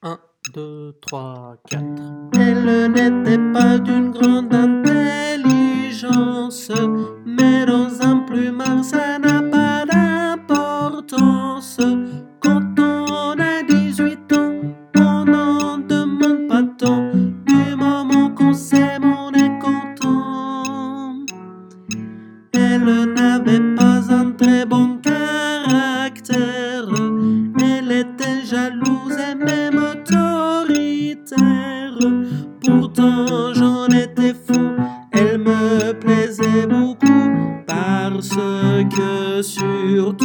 1, 2, 3, 4. Elle n'était pas d'une grande intelligence, mais dans un plumard ça n'a pas d'importance. Quand on a 18 ans, on n'en demande pas tant. Du moment qu'on s'aime, on est content. Elle n'avait pas un très bon caractère, elle était jalouse et Pourtant j'en étais fou, elle me plaisait beaucoup. Parce que sur